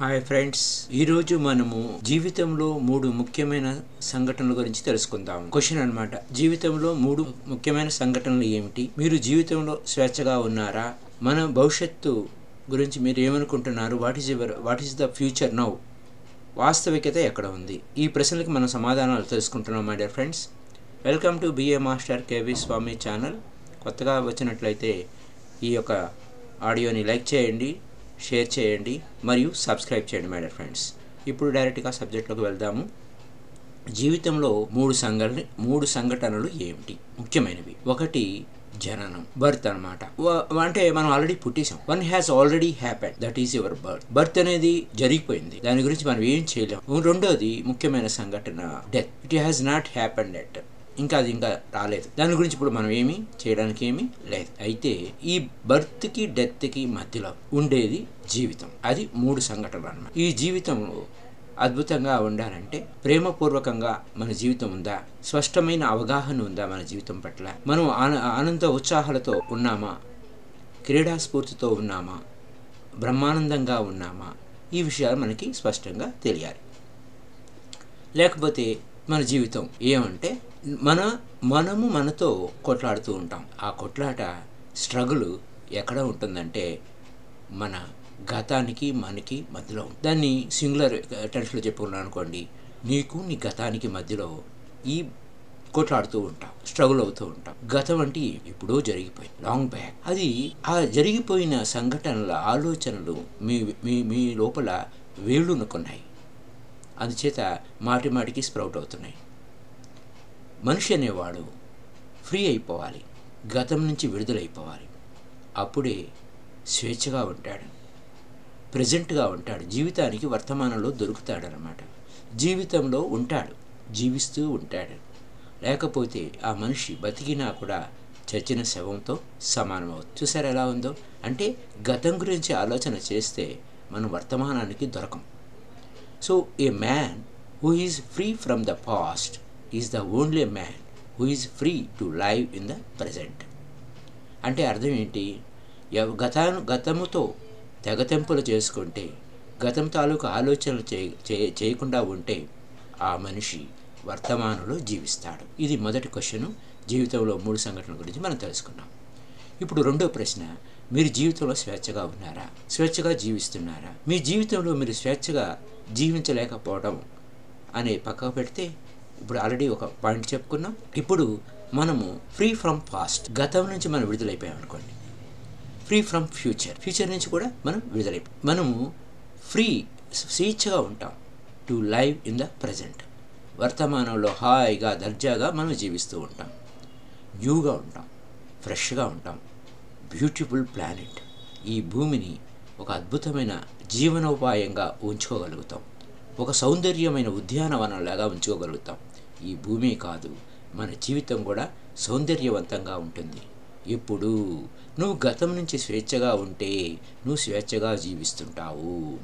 Hi friends ఈరోజు మనము జీవితంలో మూడు ముఖ్యమైన సంఘటనల గురించి తెలుసుకుందాం. క్వశ్చన్ అనమాట జీవితంలో మూడు ముఖ్యమైన సంఘటనలు ఏమిటి? మీరు జీవితంలో స్వేచ్ఛగా ఉన్నారా? మన భవిష్యత్తు గురించి మీరు ఏమనుకుంటున్నారు? What is your what is the future now వాస్తవికత ఎక్కడ ఉంది? ఈ ప్రశ్నలకు మనం సమాధానాలు తెలుసుకుంటున్నాం my dear friends welcome to BA master KV Swami channel కొత్తగా వచ్చినట్లయితే ఈ యొక్క ఆడియోని లైక్ చేయండి. షేర్ చేయండి మరియు సబ్స్క్రైబ్ చేయండి మై డియర్ ఫ్రెండ్స్ ఇప్పుడు డైరెక్ట్గా సబ్జెక్ట్లోకి వెళ్దాము. జీవితంలో మూడు సంఘటన మూడు సంఘటనలు ఏమిటి? ముఖ్యమైనవి. ఒకటి జననం బర్త్ అనమాట అంటే మనం already పుట్టేసాం one has already happen that is your birth birth అనేది జరిగిపోయింది. దాని గురించి మనం ఏం చేయలేము రెండోది ముఖ్యమైన సంఘటన death it has not happen death ఇంకా అది ఇంకా రాలేదు. దాని గురించి ఇప్పుడు మనం ఏమీ చేయడానికి ఏమీ లేదు. అయితే ఈ బర్త్కి డెత్కి మధ్యలో ఉండేది జీవితం. అది మూడు సంఘటనలు అన్నమాట. ఈ జీవితంలో అద్భుతంగా ఉండాలంటే ప్రేమపూర్వకంగా మన జీవితం ఉందా? స్పష్టమైన అవగాహన ఉందా మన జీవితం పట్ల? మనం ఆన ఆనంద ఉత్సాహాలతో ఉన్నామా? క్రీడాస్ఫూర్తితో ఉన్నామా? బ్రహ్మానందంగా ఉన్నామా? ఈ విషయాలు మనకి స్పష్టంగా తెలియాలి. లేకపోతే మన జీవితం ఏమంటే మన మనము మనతో కొట్లాడుతూ ఉంటాం. ఆ కొట్లాట స్ట్రగుల్ ఎక్కడ ఉంటుందంటే మన గతానికి మనకి మధ్యలో దాన్ని సింగులర్ టెన్స్లో చెప్పుకున్నాను అనుకోండి నీకు నీ గతానికి మధ్యలో ఈ కొట్లాడుతూ ఉంటాం స్ట్రగుల్ అవుతూ ఉంటాం. గతం అంటే ఎప్పుడో జరిగిపోయింది లాంగ్ బ్యాక్ అది ఆ జరిగిపోయిన సంఘటనల ఆలోచనలు మీ మీ మీ లోపల వేళ్ళునుకున్నాయి. అందుచేత మాటి మాటికి స్ప్రౌట్ అవుతున్నాయి. మనిషి అనేవాడు ఫ్రీ అయిపోవాలి గతం నుంచి విడుదలైపోవాలి. అప్పుడే స్వేచ్ఛగా ఉంటాడు ప్రజెంట్గా ఉంటాడు జీవితానికి వర్తమానంలో దొరుకుతాడనమాట జీవితంలో ఉంటాడు జీవిస్తూ ఉంటాడు. లేకపోతే ఆ మనిషి బతికినా కూడా చచ్చిన శవంతో సమానం అవుతుంది చూసారు ఎలా ఉందో? అంటే గతం గురించి ఆలోచన చేస్తే మనం వర్తమానానికి దొరకం. So a man who is free from the past is the only man who is free to live in the present అంటే అర్థం ఏంటి? గతాను గతముతో తెగతెంపులు చేసుకుంటే గతం తాలూకు ఆలోచనలు చే చేయకుండా ఉంటే ఆ మనిషి వర్తమానంలో జీవిస్తాడు. ఇది మొదటి క్వశ్చన్ జీవితంలో మూడు సంఘటనల గురించి మనం తెలుసుకున్నాం. ఇప్పుడు రెండో ప్రశ్న మీరు జీవితంలో స్వేచ్ఛగా ఉన్నారా? స్వేచ్ఛగా జీవిస్తున్నారా? మీ జీవితంలో మీరు స్వేచ్ఛగా జీవించలేకపోవడం అనే పక్కకు పెడితే ఇప్పుడు ఆల్రెడీ ఒక పాయింట్ చెప్పుకున్నాం. ఇప్పుడు మనము ఫ్రీ ఫ్రమ్ పాస్ట్ గతం నుంచి మనం విడుదలైపోయాం అనుకోండి. ఫ్రీ ఫ్రమ్ ఫ్యూచర్ ఫ్యూచర్ నుంచి కూడా మనం విడుదలైపోయాం మనము ఫ్రీ స్వేచ్ఛగా ఉంటాం. To live in the present వర్తమానంలో హాయిగా దర్జాగా మనం జీవిస్తూ ఉంటాం. న్యూగా ఉంటాం. ఫ్రెష్గా ఉంటాం. బ్యూటిఫుల్ ప్లానెట్ ఈ భూమిని ఒక అద్భుతమైన జీవనోపాయంగా ఉంచుకోగలుగుతాం. ఒక సౌందర్యమైన ఉద్యానవనంలాగా ఉంచుకోగలుగుతాం. ఈ భూమి కాదు మన జీవితం కూడా సౌందర్యవంతంగా ఉంటుంది. ఎప్పుడు నువ్వు గతం నుంచి స్వేచ్ఛగా ఉంటే నువ్వు స్వేచ్ఛగా జీవిస్తుంటావు.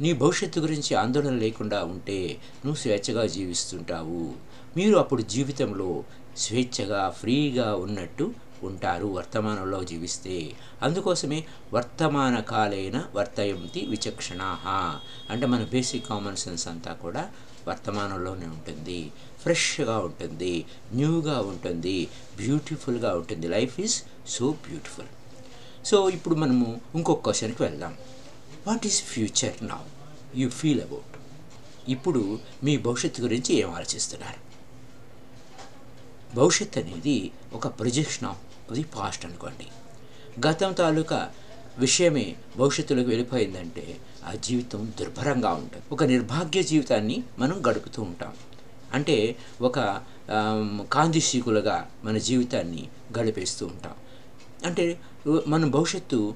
నీ భవిష్యత్తు గురించి ఆందోళన లేకుండా ఉంటే నువ్వు స్వేచ్ఛగా జీవిస్తుంటావు. మీరు అప్పుడు జీవితంలో స్వేచ్ఛగా ఫ్రీగా ఉన్నట్టు ఉంటారు వర్తమానంలో జీవిస్తే. అందుకోసమే వర్తమాన కాలైన వర్తయంతి విచక్షణాహ అంటే మన బేసిక్ కామన్ సెన్స్ అంతా కూడా వర్తమానంలోనే ఉంటుంది. ఫ్రెష్గా ఉంటుంది న్యూగా ఉంటుంది బ్యూటిఫుల్గా ఉంటుంది. Life is so beautiful so ఇప్పుడు మనము ఇంకొక క్వశ్చన్కి వెళ్దాం. What is future now you feel about ఇప్పుడు మీ భవిష్యత్తు గురించి ఏం ఆలోచిస్తున్నారు? భవిష్యత్ అనేది ఒక ప్రొజెక్షన్ ఆఫ్ అది పాస్ట్ అనుకోండి. గతం తాలూకా విషయమే భవిష్యత్తులోకి వెళ్ళిపోయిందంటే ఆ జీవితం దుర్భరంగా ఉంటుంది. ఒక నిర్భాగ్య జీవితాన్ని మనం గడుపుతూ ఉంటాం. అంటే ఒక కాంతిశీకులుగా మన జీవితాన్ని గడిపేస్తూ ఉంటాం. అంటే మనం భవిష్యత్తు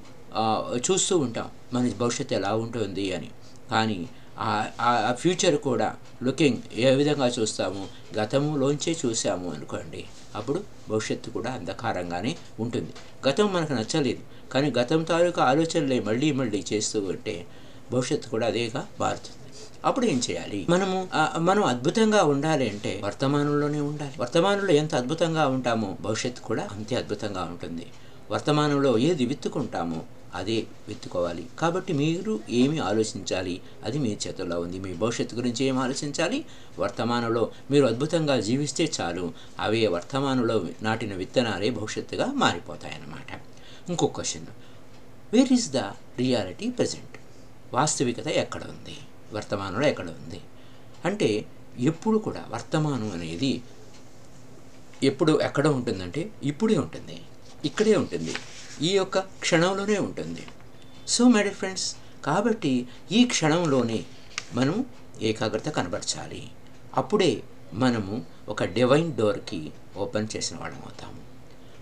చూస్తూ ఉంటాం. మన భవిష్యత్తు ఎలా ఉంటుంది అని. కానీ ఆ ఫ్యూచర్ కూడా లుకింగ్ ఏ విధంగా చూస్తాము? గతంలోంచే చూసాము అనుకోండి. అప్పుడు భవిష్యత్తు కూడా అంధకారంగానే ఉంటుంది. గతం మనకు నచ్చలేదు. కానీ గతం తాలూకా ఆలోచనలే మళ్ళీ మళ్ళీ చేస్తూ ఉంటే భవిష్యత్తు కూడా అదేగా మారుతుంది. అప్పుడు ఏం చేయాలి? మనము మనం అద్భుతంగా ఉండాలి అంటే వర్తమానంలోనే ఉండాలి. వర్తమానంలో ఎంత అద్భుతంగా ఉంటామో భవిష్యత్తు కూడా అంతే అద్భుతంగా ఉంటుంది. వర్తమానంలో ఏది విత్తుకుంటామో అదే వెతుకోవాలి కాబట్టి మీరు ఏమి ఆలోచించాలి? అది మీ చేతుల్లో ఉంది. మీ భవిష్యత్తు గురించి ఏం ఆలోచించాలి? వర్తమానంలో మీరు అద్భుతంగా జీవిస్తే చాలు. అవే వర్తమానంలో నాటిన విత్తనాలే భవిష్యత్తుగా మారిపోతాయన్నమాట. ఇంకొక question where is the reality present వాస్తవికత ఎక్కడ ఉంది? వర్తమానంలో ఎక్కడ ఉంది? అంటే ఎప్పుడు కూడా వర్తమానం అనేది ఎప్పుడు ఎక్కడ ఉంటుందంటే ఇప్పుడే ఉంటుంది. ఇక్కడే ఉంటుంది. ఈ యొక్క క్షణంలోనే ఉంటుంది. సో మై డియర్ ఫ్రెండ్స్ కాబట్టి ఈ క్షణంలోనే మనం ఏకాగ్రత కనబరచాలి. అప్పుడే మనము ఒక డివైన్ డోర్కి ఓపెన్ చేసిన వాళ్ళం అవుతాము.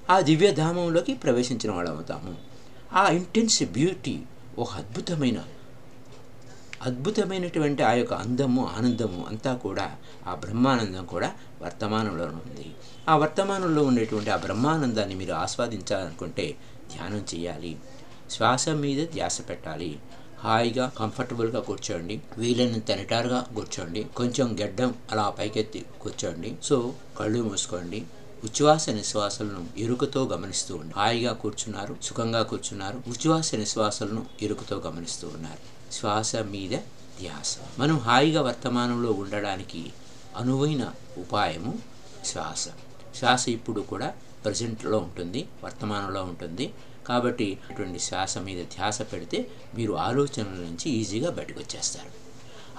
ఆ దివ్యధామంలోకి ప్రవేశించిన వాళ్ళం అవుతాము. ఆ ఇంటెన్స్ బ్యూటీ ఒక అద్భుతమైన అద్భుతమైనటువంటి ఆ యొక్క అందము ఆనందము అంతా కూడా ఆ బ్రహ్మానందం కూడా వర్తమానంలో ఉంది. ఆ వర్తమానంలో ఉండేటువంటి ఆ బ్రహ్మానందాన్ని మీరు ఆస్వాదించాలనుకుంటే ధ్యానం చేయాలి. శ్వాస మీద ధ్యాస పెట్టాలి. హాయిగా కంఫర్టబుల్గా కూర్చోండి. వీలైనంత నిటారుగా కూర్చోండి. కొంచెం గెడ్డం అలా పైకెత్తి కూర్చోండి. సో కళ్ళు మూసుకోండి. ఉచ్ఛ్వాస నిశ్వాసాలను ఎరుకతో గమనిస్తూ ఉండి హాయిగా కూర్చున్నారు సుఖంగా కూర్చున్నారు. ఉచ్ఛ్వాస నిశ్వాసాలను ఎరుకతో గమనిస్తూ ఉన్నారు. శ్వాస మీద ధ్యాస. మనం హాయిగా వర్తమానంలో ఉండడానికి అనువైన ఉపాయము శ్వాస. శ్వాస ఇప్పుడు కూడా ప్రజెంట్లో ఉంటుంది వర్తమానంలో ఉంటుంది. కాబట్టి అటువంటి శ్వాస మీద ధ్యాస పెడితే మీరు ఆలోచనల నుంచి ఈజీగా బయటకు వచ్చేస్తారు.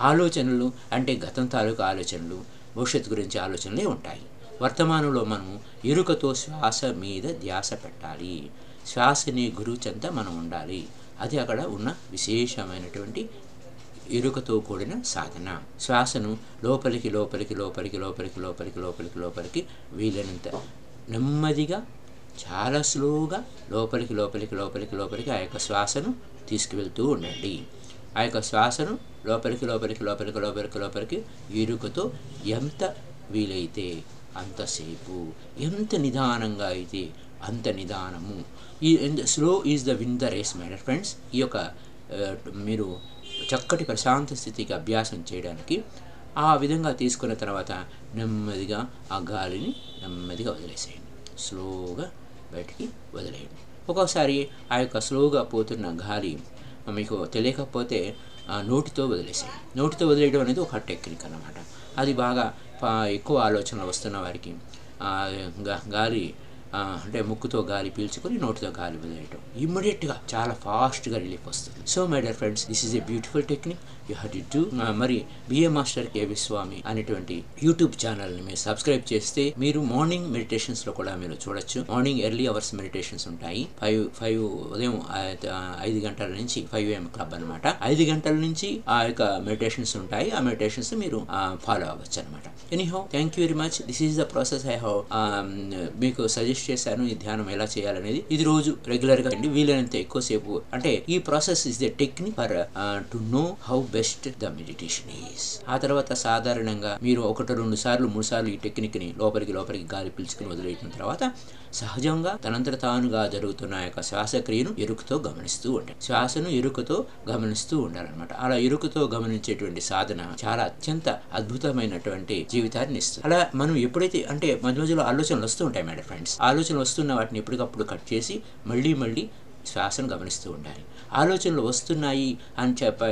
ఆలోచనలు అంటే గతం తాలూకు ఆలోచనలు భవిష్యత్తు గురించి ఆలోచనలే ఉంటాయి. వర్తమానంలో మనము ఎరుకతో శ్వాస మీద ధ్యాస పెట్టాలి. శ్వాసని గురువు చెంత మనం ఉండాలి. అది అక్కడ ఉన్న విశేషమైనటువంటి ఎరుకతో కూడిన సాధన. శ్వాసను లోపలికి లోపలికి లోపలికి లోపలికి లోపలికి లోపలికి లోపలికి వీలైనంత నెమ్మదిగా చాలా స్లోగా లోపలికి లోపలికి లోపలికి లోపలికి ఆ యొక్క శ్వాసను తీసుకువెళ్తూ ఉండండి. ఆ యొక్క శ్వాసను లోపలికి లోపలికి లోపలికి లోపలికి లోపలికి ఇరుకుతో ఎంత వీలైతే అంతసేపు ఎంత నిదానంగా అయితే అంత నిదానము. ఈ slow is the win the race my friends. ఈ యొక్క మీరు చక్కటి ప్రశాంత స్థితికి అభ్యాసం చేయడానికి ఆ విధంగా తీసుకున్న తర్వాత నెమ్మదిగా ఆ గాలిని నెమ్మదిగా వదిలేసేయండి. స్లోగా బయటికి వదిలేయండి. ఒక్కోసారి ఆ యొక్క స్లోగా పోతున్న గాలి మీకు తెలియకపోతే నోటితో వదిలేసేయండి. నోటితో వదిలేయడం అనేది ఒక టెక్నిక్ అన్నమాట. అది బాగా ఎక్కువ ఆలోచనలు వస్తున్న వారికి గాలి అంటే ముక్కుతో గాలి పీల్చుకొని నోటితో గాలి వదిలేయటం. ఇమ్మీడియట్గా చాలా ఫాస్ట్గా రిలీఫ్ వస్తుంది. So my dear friends this is a beautiful technique. You have to do మరి బిఏ మాస్టర్ కేవి స్వామి అనేటువంటి యూట్యూబ్ ఛానల్ని మీరు సబ్స్క్రైబ్ చేస్తే మీరు మార్నింగ్ మెడిటేషన్స్లో కూడా మీరు చూడొచ్చు. మార్నింగ్ ఎర్లీ అవర్స్ మెడిటేషన్స్ ఉంటాయి. ఫైవ్ ఫైవ్ ఉదయం ఐదు గంటల నుంచి ఫైవ్ ఏఎం క్లబ్ అనమాట ఐదు గంటల నుంచి ఆ యొక్క మెడిటేషన్స్ ఉంటాయి. ఆ మెడిటేషన్స్ మీరు ఫాలో అవ్వచ్చు అనమాట anyhow thank you very much this is the process I how మీకు సజెస్ట్ చేశాను. ఈ ధ్యానం ఎలా చేయాలనేది. ఇది రోజు రెగ్యులర్గా అండి. వీలైనంత ఎక్కువసేపు. అంటే ఈ process is the technique for to know how best best the meditation is ఆ తర్వాత సాధారణంగా మీరు ఒకటి రెండు సార్లు మూడు సార్లు ఈ టెక్నిక్ని లోపలికి లోపలికి గాలి పీల్చుకుని వదిలేసిన తర్వాత సహజంగా తనంతట తానుగా జరుగుతున్న యొక్క శ్వాసక్రియను ఎరుకతో గమనిస్తూ ఉండాలి శ్వాసను ఎరుకతో గమనిస్తూ ఉండాలన్నమాట. అలా ఎరుకతో గమనించేటువంటి సాధన చాలా అత్యంత అద్భుతమైనటువంటి జీవితాన్ని ఇస్తుంది. అలా మనం ఎప్పుడైతే అంటే మధ్య మధ్యలో ఆలోచనలు వస్తూ ఉంటాయి మేడం ఫ్రెండ్స్ ఆలోచనలు వస్తున్న వాటిని ఎప్పటికప్పుడు కట్ చేసి మళ్ళీ మళ్ళీ శ్వాసను గమనిస్తూ ఉండాలి. ఆలోచనలు వస్తున్నాయి అని చెప్ప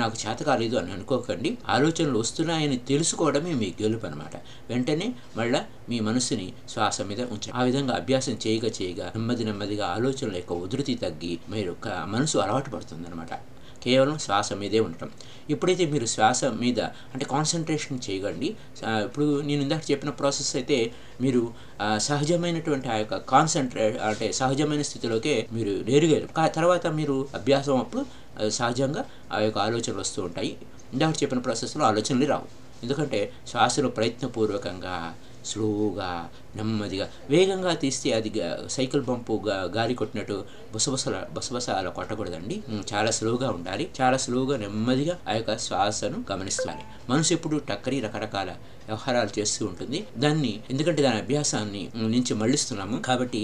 నాకు చేత కాలేదు అని అనుకోకండి. ఆలోచనలు వస్తున్నాయని తెలుసుకోవడమే మీ గెలుపు అనమాట వెంటనే మళ్ళా మీ మనసుని శ్వాస మీద ఉంచండి ఆ విధంగా అభ్యాసం చేయగా చేయగా నెమ్మది నెమ్మదిగా ఆలోచనల యొక్క ఉధృతి తగ్గి మీరు మనసు అలవాటు పడుతుంది అనమాట కేవలం శ్వాస మీదే ఉండటం. ఎప్పుడైతే మీరు శ్వాస మీద అంటే కాన్సన్ట్రేషన్ చేయగలండి ఇప్పుడు నేను ఇందాక చెప్పిన ప్రాసెస్ అయితే మీరు సహజమైనటువంటి ఆ యొక్క కాన్సన్ట్రే అంటే సహజమైన స్థితిలోకే మీరు నేరుగారు తర్వాత మీరు అభ్యాసం అప్పుడు సహజంగా ఆ యొక్క ఆలోచనలు వస్తూ ఉంటాయి. ఇందాక చెప్పిన ప్రాసెస్లో ఆలోచనలు రావు. ఎందుకంటే శ్వాసలో ప్రయత్నపూర్వకంగా స్లోగా నెమ్మదిగా వేగంగా తీస్తే అది సైకిల్ పంపు గాలి కొట్టినట్టు బుసబుసల బుసబుస అలా కొట్టకూడదండి చాలా స్లోగా ఉండాలి. చాలా స్లోగా నెమ్మదిగా ఆ యొక్క శ్వాసను గమనిస్తాలి. మనసు ఎప్పుడు టక్కరి రకరకాల వ్యవహారాలు చేస్తూ ఉంటుంది. దాన్ని ఎందుకంటే దాని అభ్యాసాన్ని నుంచి మళ్ళిస్తున్నాము. కాబట్టి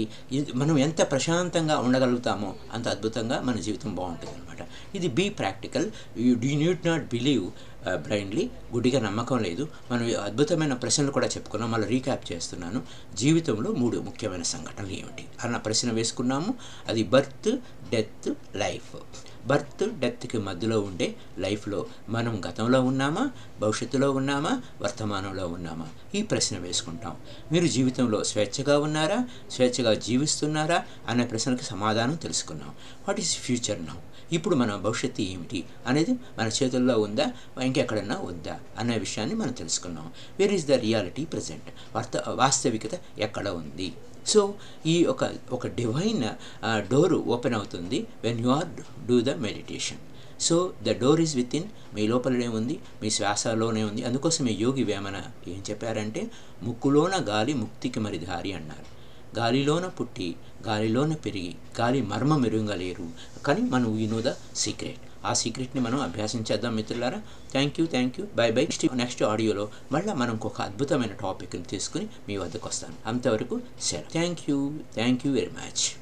మనం ఎంత ప్రశాంతంగా ఉండగలుగుతామో అంత అద్భుతంగా మన జీవితం బాగుంటుంది అనమాట ఇది be practical. You D need not believe blindly గుడ్డిగా నమ్మకం లేదు. మనం అద్భుతమైన ప్రశ్నలు కూడా చెప్పుకున్నాం. మళ్ళీ రీక్యాప్ చేస్తున్నాను. జీవితంలో మూడు ముఖ్యమైన సంఘటనలు ఏమిటి? అన్న ప్రశ్న వేసుకున్నాము. అది బర్త్ డెత్ లైఫ్ బర్త్ డెత్కి మధ్యలో ఉండే లైఫ్లో మనం గతంలో ఉన్నామా? భవిష్యత్తులో ఉన్నామా? వర్తమానంలో ఉన్నామా? ఈ ప్రశ్న వేసుకుంటాం. మీరు జీవితంలో స్వేచ్ఛగా ఉన్నారా? స్వేచ్ఛగా జీవిస్తున్నారా? అనే ప్రశ్నకి సమాధానం తెలుసుకున్నాం వాట్ ఈస్ ఫ్యూచర్ నౌ ఇప్పుడు మన భవిష్యత్తు ఏమిటి? అనేది మన చేతుల్లో ఉందా? ఇంకెక్కడన్నా ఉందా? అనే విషయాన్ని మనం తెలుసుకున్నాం where is the reality present వర్త వాస్తవికత ఎక్కడ ఉంది? సో ఈ ఒక ఒక డివైన్ డోరు ఓపెన్ అవుతుంది when you are do the meditation so the door is within మీ లోపలనే ఉంది మీ శ్వాసలోనే ఉంది. అందుకోసం ఈ యోగి వేమన ఏం చెప్పారంటే ముక్కులోన గాలి ముక్తికి మరి దారి అన్నారు. గాలిలోన పుట్టి గాలిలోన పెరిగి గాలి మర్మ మెరుగలేరు. కానీ మనం యూ నో ద సీక్రెట్ ఆ సీక్రెట్ని మనం అభ్యాసం చేద్దాం మిత్రులారా. Thank you thank you bye bye next ఆడియోలో మళ్ళీ మనం ఒక అద్భుతమైన టాపిక్ని తీసుకుని మీ వద్దకు వస్తాను. అంతవరకు సెలవు. Thank you thank you very much